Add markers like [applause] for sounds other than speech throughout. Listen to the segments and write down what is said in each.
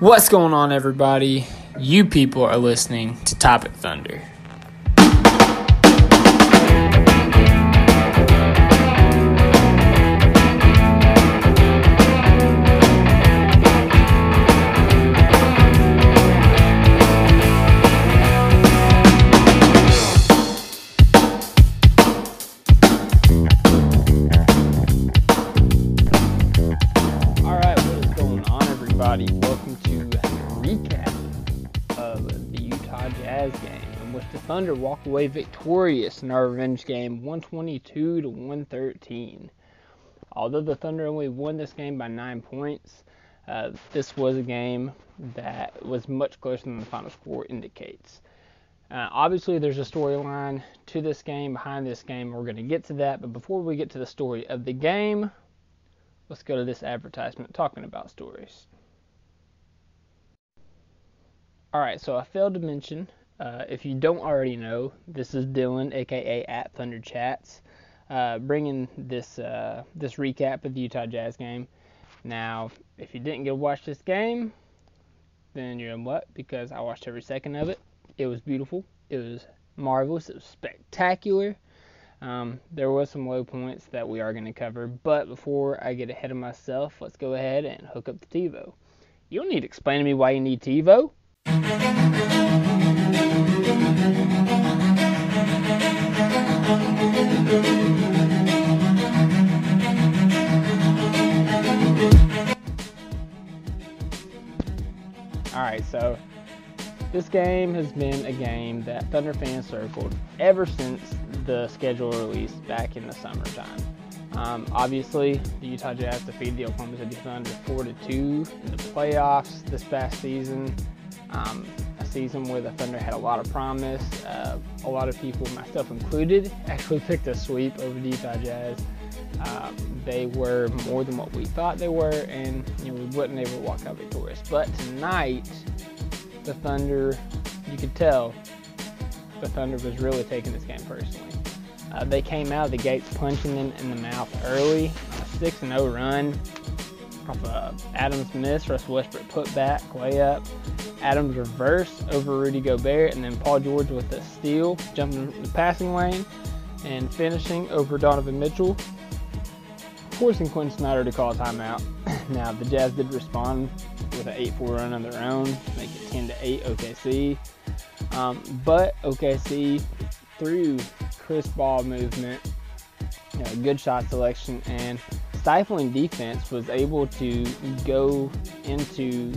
What's going on, everybody? You people are listening to Topic Thunder. All right, what is going on, everybody? 5 game, in which the Thunder walk away victorious in our revenge game 122 to 113. Although the Thunder only won this game by 9 points, uh, this was a game that was much closer than the final score indicates. Uh, obviously, there's a storyline to this game, behind this game. We're going to get to that. But before we get to the story of the game, let's go to this advertisement talking about stories. Alright, so I failed to mention uh, if you don't already know, this is Dylan, aka at Thunder Chats, uh, bringing this uh, this recap of the Utah Jazz game. Now, if you didn't get to watch this game, then you're in what? Because I watched every second of it. It was beautiful. It was marvelous. It was spectacular. Um, there was some low points that we are going to cover, but before I get ahead of myself, let's go ahead and hook up the TiVo. You don't need to explain to me why you need TiVo. All right, so this game has been a game that Thunder fans circled ever since the schedule release back in the summertime. Um, obviously, the Utah Jazz defeated the Oklahoma City Thunder 4 to 2 in the playoffs this past season. Um, a season where the Thunder had a lot of promise. Uh, a lot of people, myself included, actually picked a sweep over the Utah Jazz. Um, they were more than what we thought they were, and you know we wasn't able to walk out victorious. But tonight, the Thunder, you could tell the Thunder was really taking this game personally. Uh, they came out of the gates punching them in the mouth early on a 6 0 run a Adams miss, Russ Westbrook put back, layup. Adams reverse over Rudy Gobert, and then Paul George with a steal, jumping in the passing lane and finishing over Donovan Mitchell, forcing Quin Snyder to call timeout. [clears throat] now, the Jazz did respond with an 8 4 run on their own, make it 10 to 8 OKC. Um, but OKC, through Chris Ball movement, you know, good shot selection, and stifling defense, was able to go into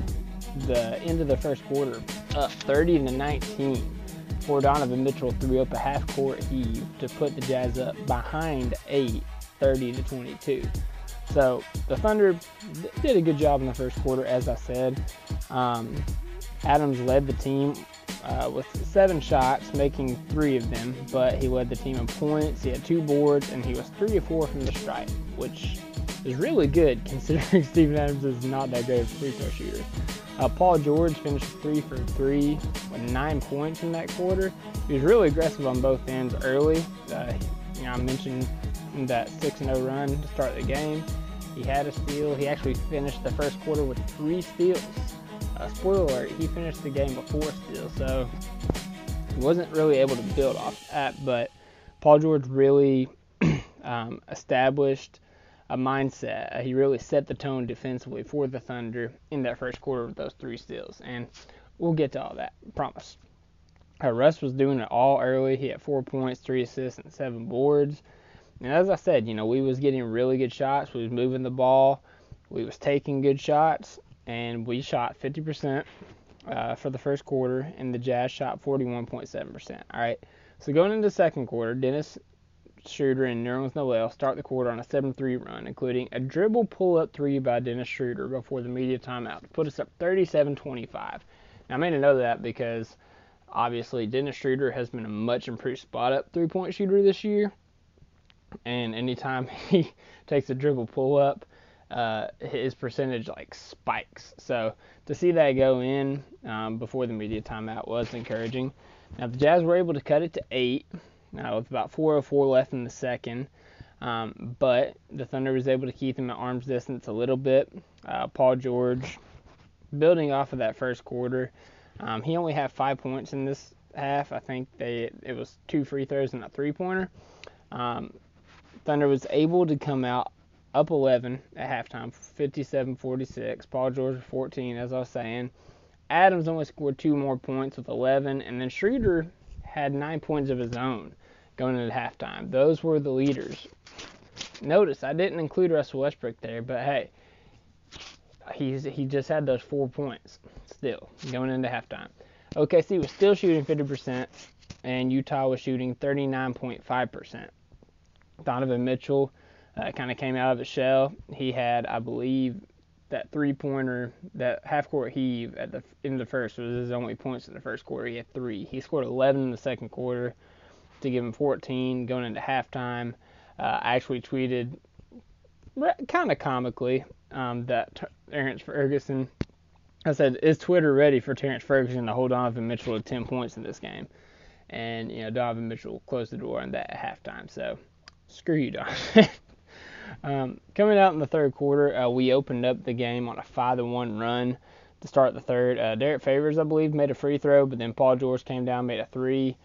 the end of the first quarter up 30 to 19 before Donovan Mitchell threw up a half court heave to put the Jazz up behind 8, 30 to 22. So the Thunder did a good job in the first quarter, as I said. Um, Adams led the team uh, with seven shots, making three of them, but he led the team in points. He had two boards, and he was three or four from the stripe, which is really good [laughs] considering Steven Adams is not that great of a free throw shooter. Uh, Paul George finished three for three with nine points in that quarter. He was really aggressive on both ends early. Uh, you know, I mentioned that 6-0 run to start the game. He had a steal. He actually finished the first quarter with three steals. Uh, spoiler alert, he finished the game before steals, so he wasn't really able to build off that. But Paul George really [clears throat] um, established a mindset. He really set the tone defensively for the Thunder in that first quarter with those three steals, and we'll get to all that. Promise. Uh, Russ was doing it all early. He had four points, three assists, and seven boards. And as I said, you know, we was getting really good shots. We was moving the ball. We was taking good shots, and we shot 50% uh, for the first quarter, and the Jazz shot 41.7%. All right. So going into the second quarter, Dennis Schroeder and Nerlens Noel start the quarter on a 7-3 run, including a dribble pull-up three by Dennis Schroeder before the media timeout to put us up 37-25. Now I made a note of that because obviously Dennis Schroeder has been a much improved spot-up three-point shooter this year, and anytime [laughs] he takes a dribble pull-up, uh, his percentage like spikes. So to see that go in um, before the media timeout was encouraging. Now the Jazz were able to cut it to eight uh, with about 4:04 left in the second, um, but the Thunder was able to keep him at arm's distance a little bit. Uh, Paul George, building off of that first quarter, um, he only had five points in this half. I think they it was two free throws and a three-pointer. Um, Thunder was able to come out up 11 at halftime, 57-46. Paul George 14, as I was saying. Adams only scored two more points with 11, and then Schroeder had nine points of his own going into halftime. Those were the leaders. Notice I didn't include Russell Westbrook there, but hey, he's he just had those four points still going into halftime. OKC was still shooting 50%, and Utah was shooting 39.5%. Donovan Mitchell uh, kind of came out of the shell. He had, I believe, that three pointer, that half court heave at the in the first was his only points in the first quarter. He had three. He scored 11 in the second quarter to give him 14 going into halftime. Uh, I actually tweeted kind of comically um, that Terrence Ferguson. I said, "Is Twitter ready for Terrence Ferguson to hold Donovan Mitchell to 10 points in this game?" And you know, Donovan Mitchell closed the door on that at halftime. So, screw you, Donovan. [laughs] Um, coming out in the third quarter, uh, we opened up the game on a five to one run to start the third. Uh, Derrick Favors, I believe, made a free throw, but then Paul George came down, made a three.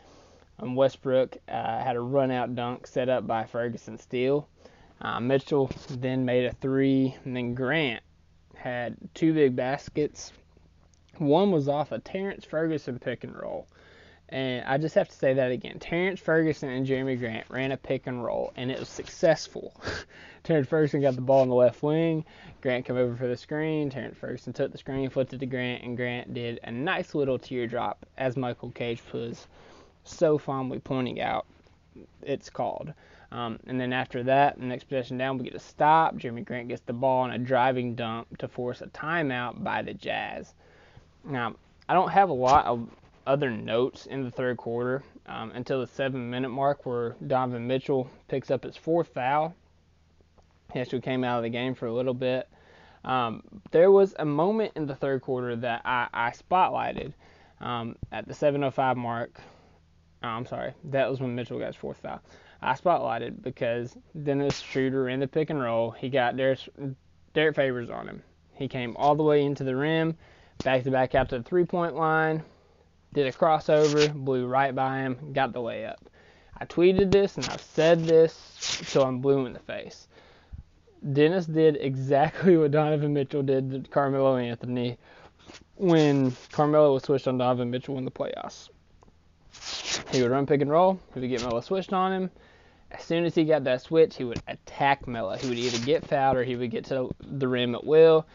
Um, Westbrook uh, had a run out dunk set up by Ferguson steal. Uh, Mitchell then made a three, and then Grant had two big baskets. One was off a Terrence Ferguson pick and roll. And I just have to say that again. Terrence Ferguson and Jerami Grant ran a pick and roll, and it was successful. [laughs] Terrence Ferguson got the ball in the left wing. Grant came over for the screen. Terrence Ferguson took the screen, flipped it to Grant, and Grant did a nice little teardrop, as Michael Cage was so fondly pointing out. It's called. Um, and then after that, the next possession down, we get a stop. Jerami Grant gets the ball on a driving dump to force a timeout by the Jazz. Now, I don't have a lot of other notes in the third quarter um, until the seven minute mark where Donovan Mitchell picks up his fourth foul. He actually came out of the game for a little bit. Um, there was a moment in the third quarter that I, I spotlighted um, at the 7:05 mark. Oh, I'm sorry, that was when Mitchell got his fourth foul. I spotlighted because Dennis Schroeder in the pick and roll, he got Derrick, Derrick Favors on him. He came all the way into the rim, back to back out to the three point line, did a crossover, blew right by him, got the layup. I tweeted this and I've said this till I'm blue in the face. Dennis did exactly [laughs] what Donovan Mitchell did to Carmelo Anthony when Carmelo was switched on Donovan Mitchell in the playoffs. He would run pick and roll, he would get Melo switched on him. As soon as he got that switch, he would attack Melo. He would either get fouled or he would get to the rim at will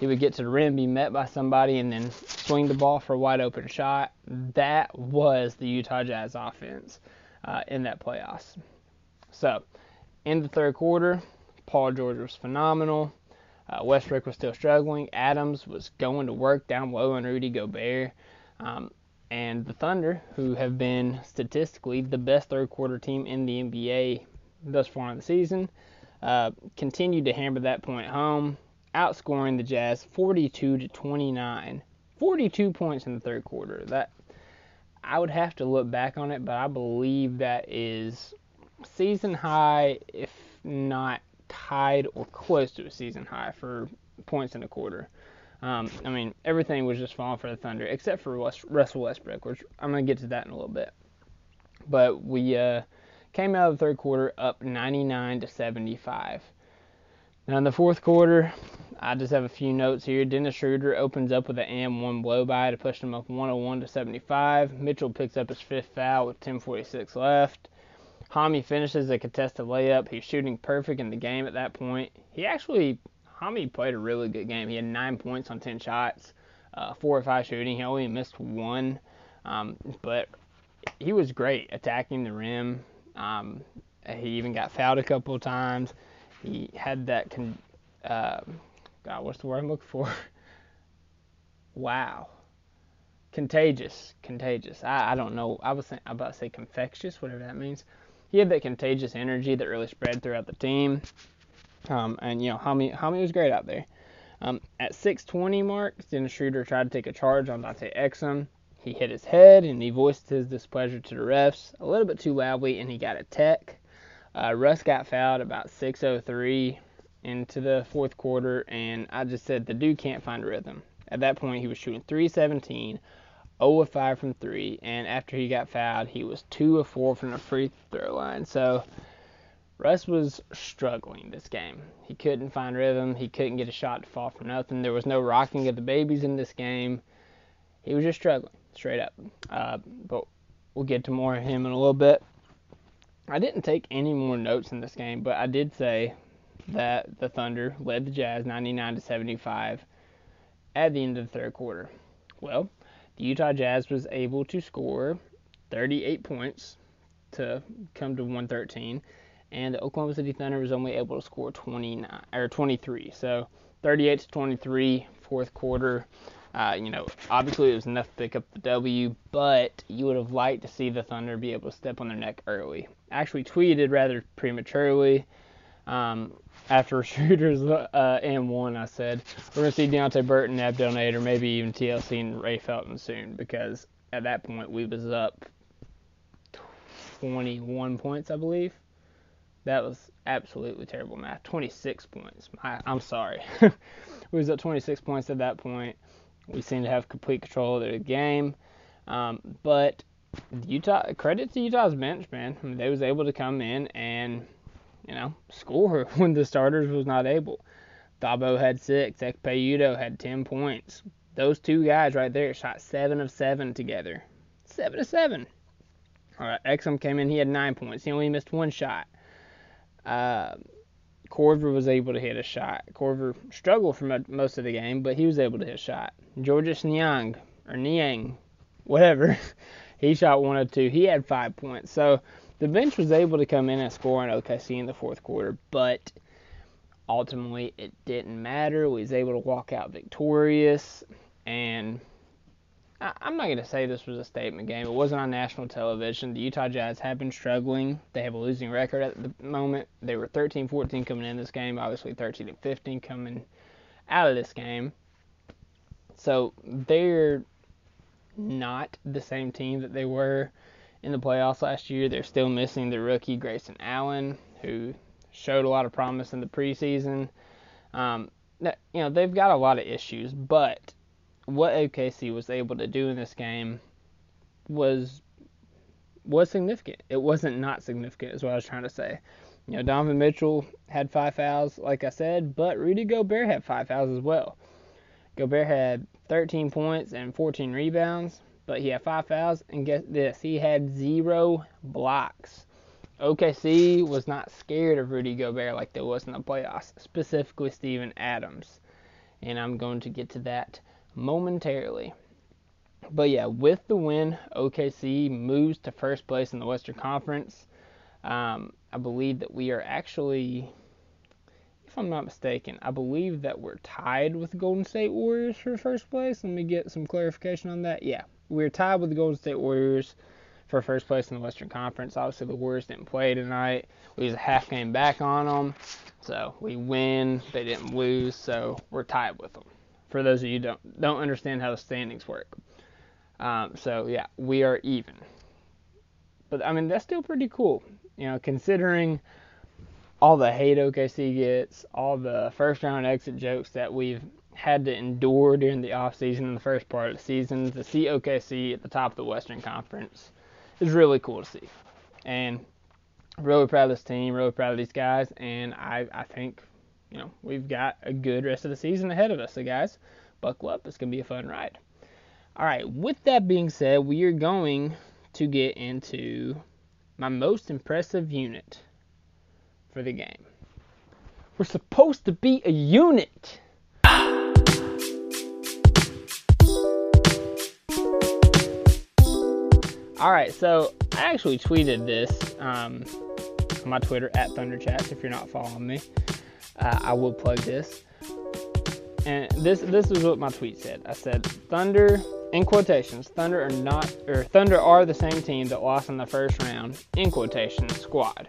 he would get to the rim, be met by somebody, and then swing the ball for a wide open shot. That was the Utah Jazz offense uh, in that playoffs. So, in the third quarter, Paul George was phenomenal. Uh, Westbrook was still struggling. Adams was going to work down low on Rudy Gobert. Um, and the Thunder, who have been statistically the best third quarter team in the NBA thus far in the season, uh, continued to hammer that point home outscoring the Jazz 42 to 29. 42 points in the third quarter. That I would have to look back on it, but I believe that is season high, if not tied or close to a season high for points in a quarter. Um, I mean, everything was just falling for the Thunder except for West, Russell Westbrook, which I'm going to get to that in a little bit. But we uh, came out of the third quarter up 99 to 75. Now in the fourth quarter, I just have a few notes here. Dennis Schroeder opens up with an and one blow by to push them up 101 to 75. Mitchell picks up his fifth foul with 10:46 left. Hami finishes a contested layup. He's shooting perfect in the game at that point. He actually, Hami played a really good game. He had nine points on 10 shots, uh, four or five shooting. He only missed one, um, but he was great attacking the rim. Um, He even got fouled a couple of times. He had that con- uh, God, what's the word I'm looking for? [laughs] wow. Contagious. Contagious. I, I don't know. I was saying, about to say confectious, whatever that means. He had that contagious energy that really spread throughout the team. Um, and, you know, Hami, Hami was great out there. Um, at 620 mark, Dennis Schroeder tried to take a charge on Dante Exum. He hit his head and he voiced his displeasure to the refs a little bit too loudly, and he got a tech. Uh, Russ got fouled about 6:03 into the fourth quarter, and I just said the dude can't find rhythm. At that point, he was shooting 317, 0 of 5 from 3, and after he got fouled, he was 2 of 4 from the free throw line. So Russ was struggling this game. He couldn't find rhythm. He couldn't get a shot to fall for nothing. There was no rocking of the babies in this game. He was just struggling, straight up. Uh, but we'll get to more of him in a little bit. I didn't take any more notes in this game, but I did say that the Thunder led the Jazz 99 to 75 at the end of the third quarter. Well, the Utah Jazz was able to score 38 points to come to 113, and the Oklahoma City Thunder was only able to score 29 or 23. So 38 to 23, fourth quarter. Uh, you know, obviously it was enough to pick up the W, but you would have liked to see the Thunder be able to step on their neck early. Actually, tweeted rather prematurely. Um, after [laughs] Schroeder's uh, M1, I said, we're going to see Deonte Burton, Abdel Nader, maybe even TLC and Ray Felton soon because at that point we was up 21 points, I believe. That was absolutely terrible math. 26 points. I, I'm sorry. [laughs] we was up 26 points at that point. We seemed to have complete control of the game. Um, but Utah, credit to Utah's bench, man. I mean, they was able to come in and – you know, score [laughs] when the starters was not able. Thabo had six. Ekpe had ten points. Those two guys right there shot seven of seven together. Seven of seven. All right, Exum came in. He had nine points. He only missed one shot. Uh, Korver was able to hit a shot. Korver struggled for most of the game, but he was able to hit a shot. Georges Niang or Niang, whatever, [laughs] he shot one of two. He had five points. So the bench was able to come in and score on OKC in the fourth quarter, but ultimately it didn't matter. We was able to walk out victorious, and I, am not going to say this was a statement game. It wasn't on national television. The Utah Jazz have been struggling. They have a losing record at the moment. They were 13-14 coming in this game, obviously 13 15 coming out of this game. So they're not the same team that they were in the playoffs last year. They're still missing the rookie Grayson Allen, who showed a lot of promise in the preseason. Um, you know they've got a lot of issues, but what OKC was able to do in this game was was significant. It wasn't not significant, is what I was trying to say. You know, Donovan Mitchell had five fouls, like I said, but Rudy Gobert had five fouls as well. Gobert had 13 points and 14 rebounds but he had five fouls, and get this, he had zero blocks. OKC was not scared of Rudy Gobert like they was in the playoffs, specifically Steven Adams. And I'm going to get to that momentarily. But yeah, with the win, OKC moves to first place in the Western Conference. Um, I believe that we are actually, if I'm not mistaken, I believe that we're tied with the Golden State Warriors for first place. Let me get some clarification on that. Yeah, we are tied with the Golden State Warriors for first place in the Western Conference. Obviously, the Warriors didn't play tonight. We was a half game back on them, so we win. They didn't lose, so we're tied with them. For those of you don't don't understand how the standings work, um, so yeah, we are even. But I mean, that's still pretty cool, you know, considering all the hate OKC gets, all the first round exit jokes that we've had to endure during the off season and the first part of the season to see OKC at the top of the Western Conference is really cool to see. And really proud of this team, really proud of these guys, and I, I think, you know, we've got a good rest of the season ahead of us. So guys, buckle up. It's gonna be a fun ride. All right, with that being said, we are going to get into my most impressive unit for the game. We're supposed to be a unit. All right, so I actually tweeted this um, my Twitter at Thunderchats. If you're not following me, uh, I will plug this. And this this is what my tweet said. I said Thunder in quotations. Thunder are not or Thunder are the same team that lost in the first round in quotations squad.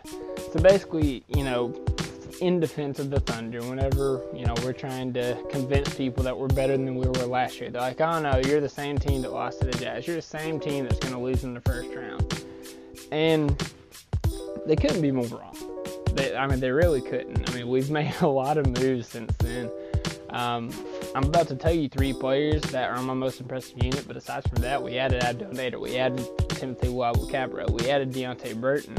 So basically, you know, in defense of the Thunder, whenever you know we're trying to convince people that we're better than we were last year, they're like, "Oh no, you're the same team that lost to the Jazz. You're the same team that's going to lose in the first round." And they couldn't be more wrong. They, I mean, they really couldn't. I mean, we've [laughs] made a lot of moves since then. Um, I'm about to tell you three players that are on my most impressive unit, but aside from that, we added Abdel Nader, we added Timothy Luwawu-Cabarrot, we added Deonte Burton,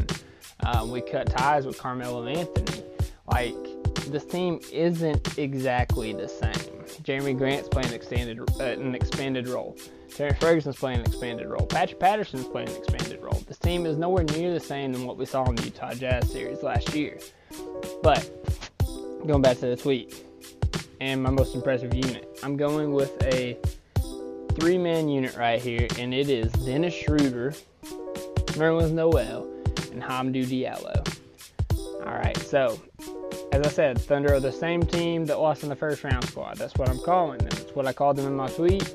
uh, we cut ties with Carmelo Anthony. Like, this team isn't exactly the same. Jerami Grant's playing extended, uh, an expanded role. Terrence Ferguson's playing an expanded role. Patrick Patterson's playing an expanded role. This team is nowhere near the same than what we saw in the Utah Jazz series last year. But going back to the tweet and my most impressive unit, I'm going with a three-man unit right here, and it is Dennis Schroeder, Nerlens Noel, and Hamidou Diallo. All right, so as I said, Thunder are the same team that lost in the first round squad. That's what I'm calling them. That's what I called them in my tweet.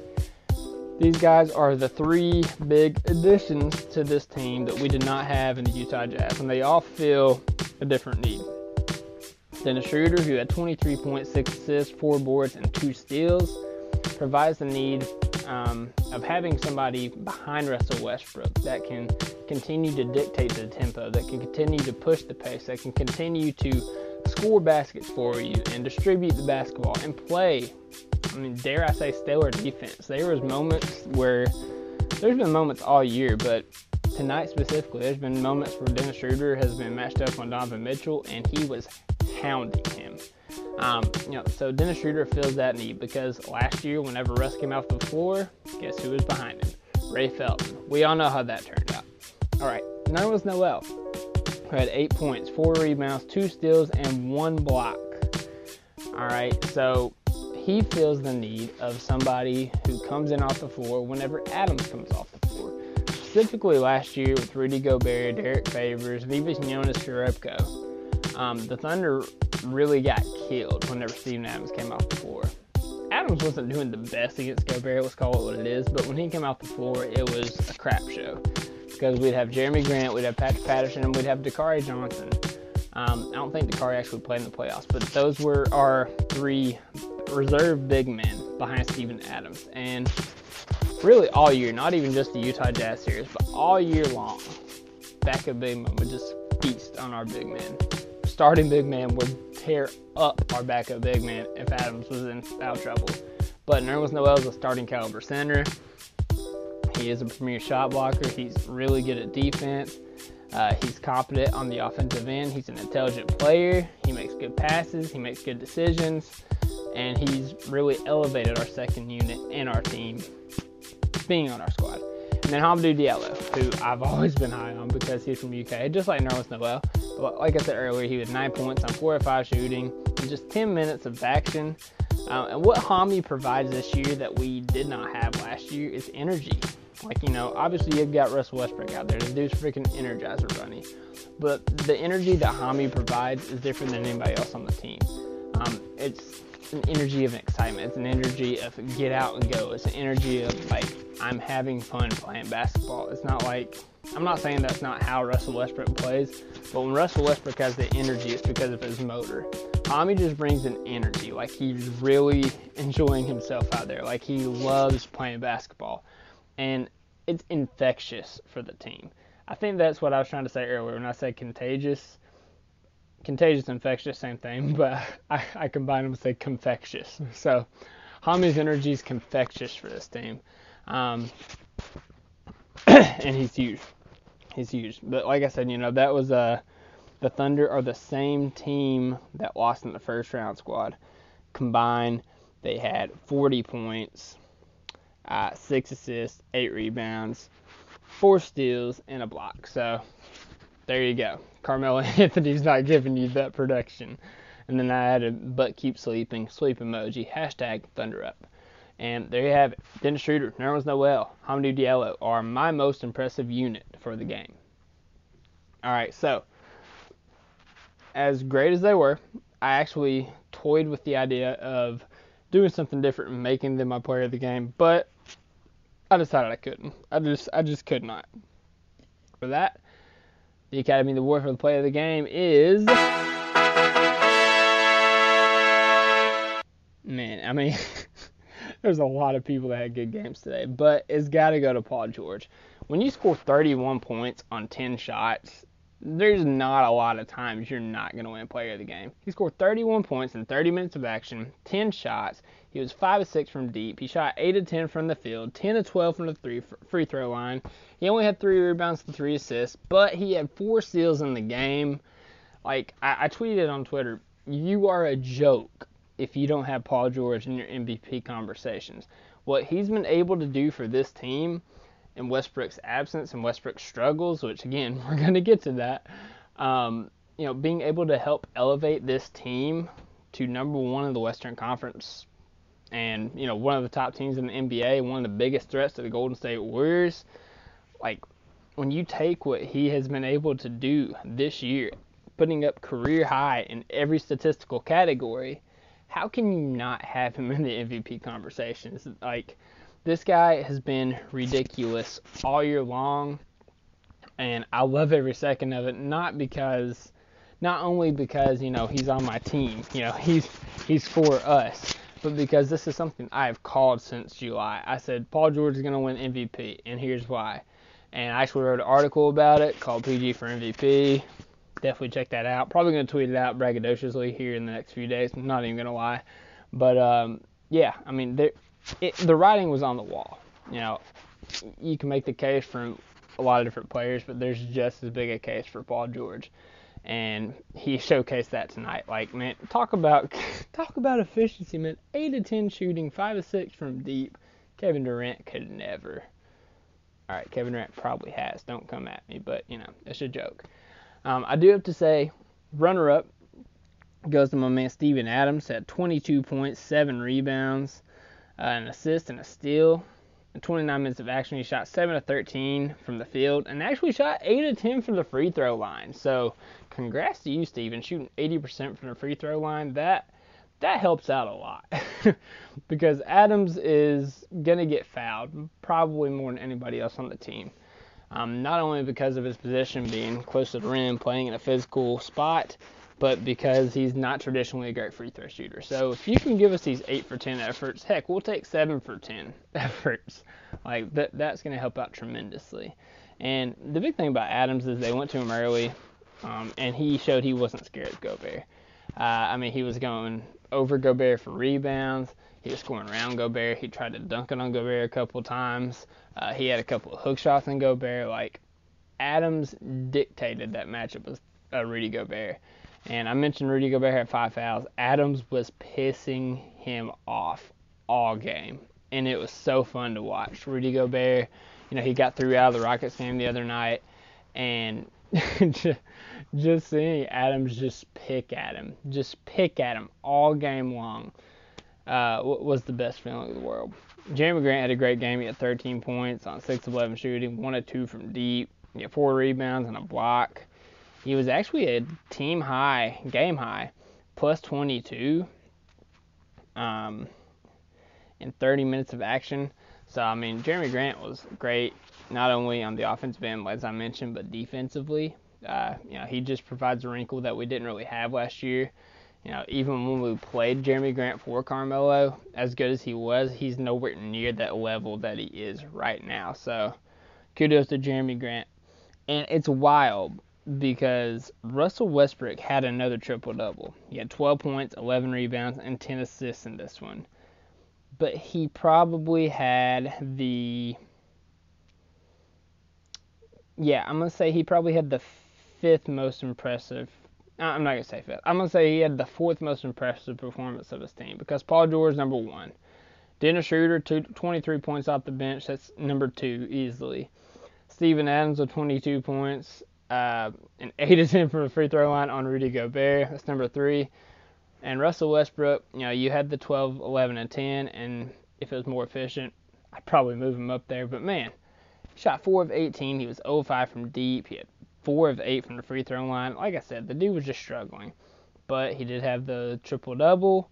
These guys are the three big additions to this team that we did not have in the Utah Jazz, and they all fill a different need. Dennis Schroeder, who had 23.6 assists, four boards, and two steals, provides the need um, of having somebody behind Russell Westbrook that can continue to dictate the tempo, that can continue to push the pace, that can continue to score baskets for you and distribute the basketball and play I mean, dare I say, stellar defense. There was moments where there's been moments all year, but tonight specifically, there's been moments where Dennis Schroeder has been matched up on Donovan Mitchell, and he was hounding him. Um, you know, so Dennis Schroeder fills that need because last year, whenever Russ came off the floor, guess who was behind him? Ray Felton. We all know how that turned out. All right, Nerlens Noel, who had eight points, four rebounds, two steals, and one block. All right, so he feels the need of somebody who comes in off the floor whenever Adams comes off the floor. Specifically last year with Rudy Gobert, Derrick Favors, Vikas Jonas Jerebko, um, the Thunder really got killed whenever Steven Adams came off the floor. Adams wasn't doing the best against Gobert, let's call it what it is, but when he came off the floor, it was a crap show. Because we'd have Jerami Grant, we'd have Patrick Patterson, and we'd have Dakari Johnson. Um, I don't think Dakari actually played in the playoffs, but those were our three reserve big men behind Steven Adams. And really all year, not even just the Utah Jazz series, but all year long, backup big men would just feast on our big men. Starting big man would tear up our backup big man if Adams was in foul trouble. But Nerlens Noel is a starting caliber center. He is a premier shot blocker. He's really good at defense. Uh, he's competent on the offensive end. He's an intelligent player. He makes good passes. He makes good decisions and he's really elevated our second unit and our team being on our squad. And then Hamidou Diallo, who I've [laughs] always been high on because he's from UK, just like Nerlens Noel. But like I said earlier, he had nine points on four or five shooting, in just 10 minutes of action. Uh, and what Hami provides this year that we did not have last year is energy. Like, you know, obviously you've got Russell Westbrook out there. The dude's freaking energizer bunny. But the energy that Hami provides is different than anybody else on the team. Um, it's an energy of excitement. It's an energy of get out and go. It's an energy of like I'm having fun playing basketball. It's not like I'm not saying that's not how Russell Westbrook plays, but when Russell Westbrook has the energy, it's because of his motor. Tommy just brings an energy, like he's really enjoying himself out there, like he loves playing basketball, and it's infectious for the team. I think that's what I was trying to say earlier when I said contagious contagious, infectious, same thing, [laughs] but I, I combine them with say confectious. So Hami's energy is confectious for this team. Um, [clears throat] and he's huge. He's huge. But like I said, you know, that was uh, the Thunder are the same team that lost in the first round squad. Combined, they had 40 points, uh, six assists, eight rebounds, four steals, and a block. So there you go. Carmelo [laughs] Anthony's not giving you that production. And then I added, but keep sleeping, sleep emoji, hashtag Thunder Up. And there you have it. Dennis Schroeder, Nerlens Noel, Hamidou Diallo are my most impressive unit for the game. All right, so as great as they were, I actually toyed with the idea of doing something different and making them my player of the game, but I decided I couldn't. I just I just could not. For that, the Academy the Award for the play of the game is Man, I mean [laughs] there's a lot of people that had good games today, but it's got to go to Paul George. When you score 31 points on 10 shots, there's not a lot of times you're not going to win player of the game. He scored 31 points in 30 minutes of action, 10 shots. He was 5 of 6 from deep. He shot 8 of 10 from the field, 10 of 12 from the three free throw line. He only had 3 rebounds and 3 assists, but he had 4 steals in the game. Like, I, I tweeted on Twitter, you are a joke if you don't have Paul George in your MVP conversations. What he's been able to do for this team in Westbrook's absence and Westbrook's struggles, which again [laughs] we're going to get to that. Um, you know, being able to help elevate this team to number one in the Western Conference, and you know one of the top teams in the NBA, one of the biggest threats to the Golden State Warriors. Like when you take what he has been able to do this year, putting up career high in every statistical category, how can you not have him [laughs] in the MVP conversations? Like this guy has been ridiculous all year long, and I love every second of it. Not because, not only because you know he's on my team, you know [laughs] he's he's for us, but because this is something I have called since July. I said Paul George is going to win MVP, and here's why. And I actually wrote an article about it called PG for MVP. Definitely check that out. Probably going to tweet it out braggadociously here in the next few days. I'm not even going to lie. But um, yeah, I mean, there, it, the writing was on the wall. You know, you can make the case for a lot of different players, but there's just as big a case for Paul George, and he showcased that tonight. Like, man, talk about [laughs] talk about efficiency, man. Eight to ten shooting, five to six from deep. Kevin Durant could never. All right, Kevin Durant probably has. Don't come at me, but you know, it's a joke. Um, I do have to say, runner-up goes to my man Steven Adams at 22 points, seven rebounds uh, an assist and a steal. In 29 minutes of action, he shot 7 of 13 from the field and actually shot 8 of 10 from the free throw line. So, congrats to you, Steven, shooting 80% from the free throw line. That that helps out a lot [laughs] because Adams is going to get fouled probably more than anybody else on the team. Um, not only because of his position being close to the rim, playing in a physical spot, but because he's not traditionally a great free throw shooter. So if you can give us these eight for ten efforts, heck, we'll take seven for ten [laughs] efforts. Like that, that's going to help out tremendously. And the big thing about Adams is they went to him early, um, and he showed he wasn't scared of Gobert. Uh, I mean, he was going over Gobert for rebounds. He was scoring around Gobert. He tried to dunk it on Gobert a couple times. Uh, he had a couple of hook shots on Gobert. Like Adams dictated that matchup with uh, Rudy Gobert. And I mentioned Rudy Gobert had five fouls. Adams was pissing him off all game. And it was so fun to watch. Rudy Gobert, you know, he got through out of the Rockets game the other night. And [laughs] just seeing Adams just pick at him, just pick at him all game long, uh, was the best feeling in the world. Jerami Grant had a great game. He had 13 points on 6 of 11 shooting, 1 of 2 from deep. He had 4 rebounds and a block. He was actually a team high, game high, plus 22 um, in 30 minutes of action. So, I mean, Jerami Grant was great, not only on the offensive end, as I mentioned, but defensively. Uh, you know, he just provides a wrinkle that we didn't really have last year. You know, even when we played Jerami Grant for Carmelo, as good as he was, he's nowhere near that level that he is right now. So, kudos to Jerami Grant. And it's wild because Russell Westbrook had another triple double. He had 12 points, 11 rebounds, and 10 assists in this one. But he probably had the. Yeah, I'm going to say he probably had the fifth most impressive. Uh, I'm not going to say fifth. I'm going to say he had the fourth most impressive performance of his team because Paul George, number one. Dennis Schroeder, two, 23 points off the bench. That's number two easily. Steven Adams with 22 points uh, an 8 of 10 from the free throw line on Rudy Gobert. That's number three. And Russell Westbrook, you know, you had the 12, 11, and 10, and if it was more efficient, I'd probably move him up there. But man, shot 4 of 18. He was 0 5 from deep. He had four of eight from the free throw line. Like I said, the dude was just struggling, but he did have the triple double.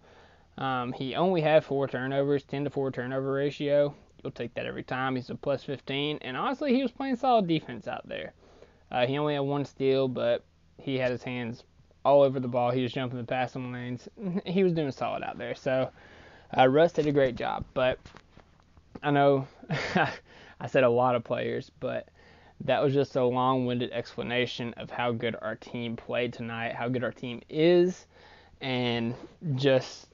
Um, he only had four turnovers, 10 to 4 turnover ratio. You'll take that every time. He's a plus 15, and honestly, he was playing solid defense out there. Uh, he only had one steal, but he had his hands all over the ball. He was jumping the passing lanes. [laughs] He was doing solid out there. So uh, Russ did a great job. But I know [laughs] I said a lot of players, but that was just a long-winded explanation of how good our team played tonight, how good our team is, and just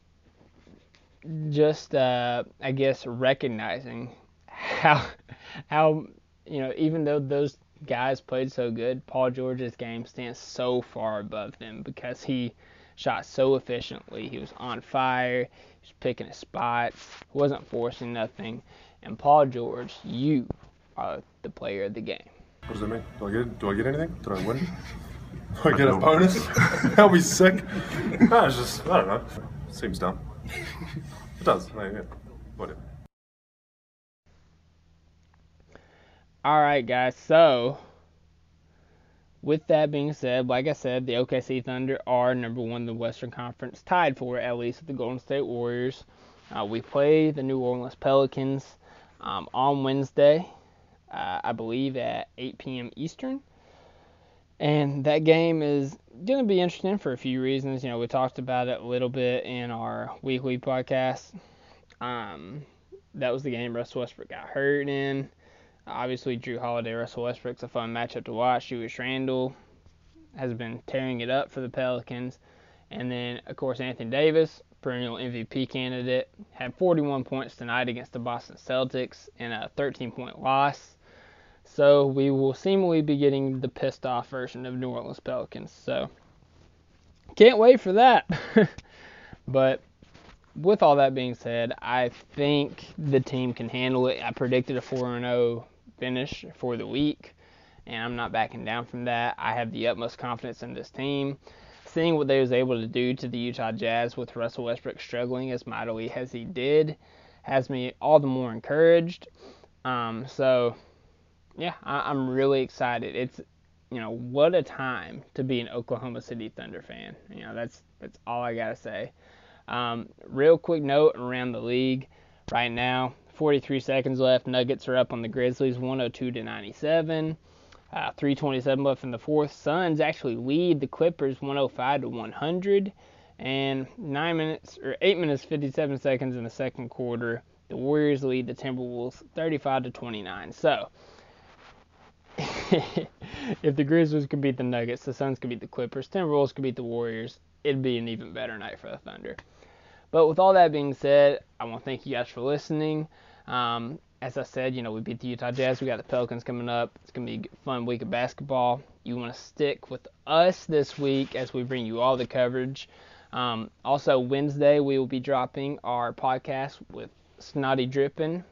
just uh, I guess recognizing how [laughs] how you know even though those guys played so good, Paul George's game stands so far above them because he shot so efficiently. He was on fire. He was picking his spots. wasn't forcing nothing. And Paul George, you are the player of the game. What does that mean? Do I get do I get anything? Did I win? [laughs] Do I get a bonus? [laughs] That'll be sick. [laughs] No, it's just I don't know. Seems dumb. It does. I mean, yeah. Whatever. All right, guys. So, with that being said, like I said, the OKC Thunder are number one in the Western Conference, tied for at least with the Golden State Warriors. Uh, we play the New Orleans Pelicans um, on Wednesday, uh, I believe at 8 p.m. Eastern. And that game is going to be interesting for a few reasons. You know, we talked about it a little bit in our weekly podcast. Um, that was the game Russ Westbrook got hurt in. Obviously, Jrue Holiday, Russell Westbrook's a fun matchup to watch. Julius Randle has been tearing it up for the Pelicans. And then, of course, Anthony Davis, perennial MVP candidate, had 41 points tonight against the Boston Celtics in a 13 point loss. So we will seemingly be getting the pissed off version of New Orleans Pelicans. So can't wait for that. [laughs] but with all that being said, I think the team can handle it. I predicted a 4 0 finish for the week, and I'm not backing down from that. I have the utmost confidence in this team. Seeing what they was able to do to the Utah Jazz with Russell Westbrook struggling as mightily as he did has me all the more encouraged. Um, so, yeah, I, I'm really excited. It's you know what a time to be an Oklahoma City Thunder fan. You know that's that's all I gotta say. Um, real quick note around the league right now. 43 seconds left. Nuggets are up on the Grizzlies 102 to 97. Uh, 327 left in the fourth. Suns actually lead the Clippers 105 to 100. And nine minutes or eight minutes 57 seconds in the second quarter. The Warriors lead the Timberwolves 35 to 29. So [laughs] if the Grizzlies could beat the Nuggets, the Suns could beat the Clippers, Timberwolves could beat the Warriors, it'd be an even better night for the Thunder. But with all that being said, I want to thank you guys for listening. Um, as I said, you know, we beat the Utah Jazz. We got the Pelicans coming up. It's going to be a fun week of basketball. You want to stick with us this week as we bring you all the coverage. Um, also, Wednesday, we will be dropping our podcast with Snotty Drippin,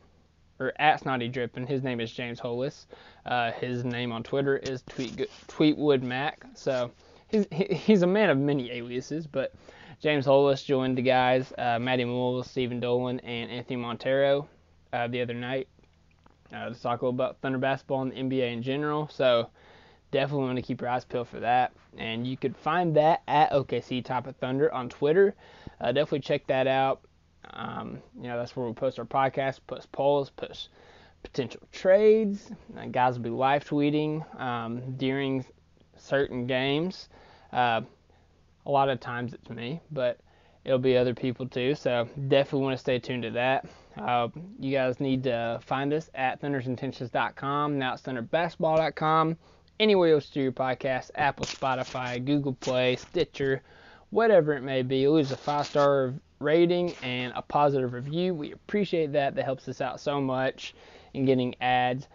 or at Snotty Drippin. His name is James Hollis. Uh, his name on Twitter is Tweet, Tweetwood Mac. So he's, he's a man of many aliases, but James Hollis joined the guys, uh, Matty Moore, Stephen Dolan, and Anthony Montero uh, the other night uh, to talk a little about Thunder basketball and the NBA in general. So definitely want to keep your eyes peeled for that. And you could find that at OKC Top of Thunder on Twitter. Uh, definitely check that out. Um, you know, that's where we post our podcast, post polls, post potential trades. Uh, guys will be live tweeting um, during certain games. Uh, a lot of times it's me, but it'll be other people too. So definitely want to stay tuned to that. Uh, you guys need to find us at thundersintentions.com. Now it's thunderbasketball.com. Anywhere else to your podcast, Apple, Spotify, Google Play, Stitcher, whatever it may be. Leave a five star rating and a positive review. We appreciate that. That helps us out so much in getting ads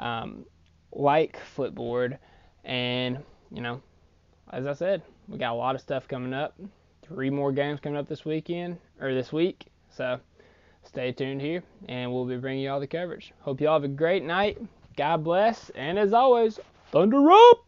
um, like Flipboard. And, you know, as I said, we got a lot of stuff coming up. Three more games coming up this weekend or this week. So stay tuned here and we'll be bringing you all the coverage. Hope you all have a great night. God bless. And as always, Thunder up!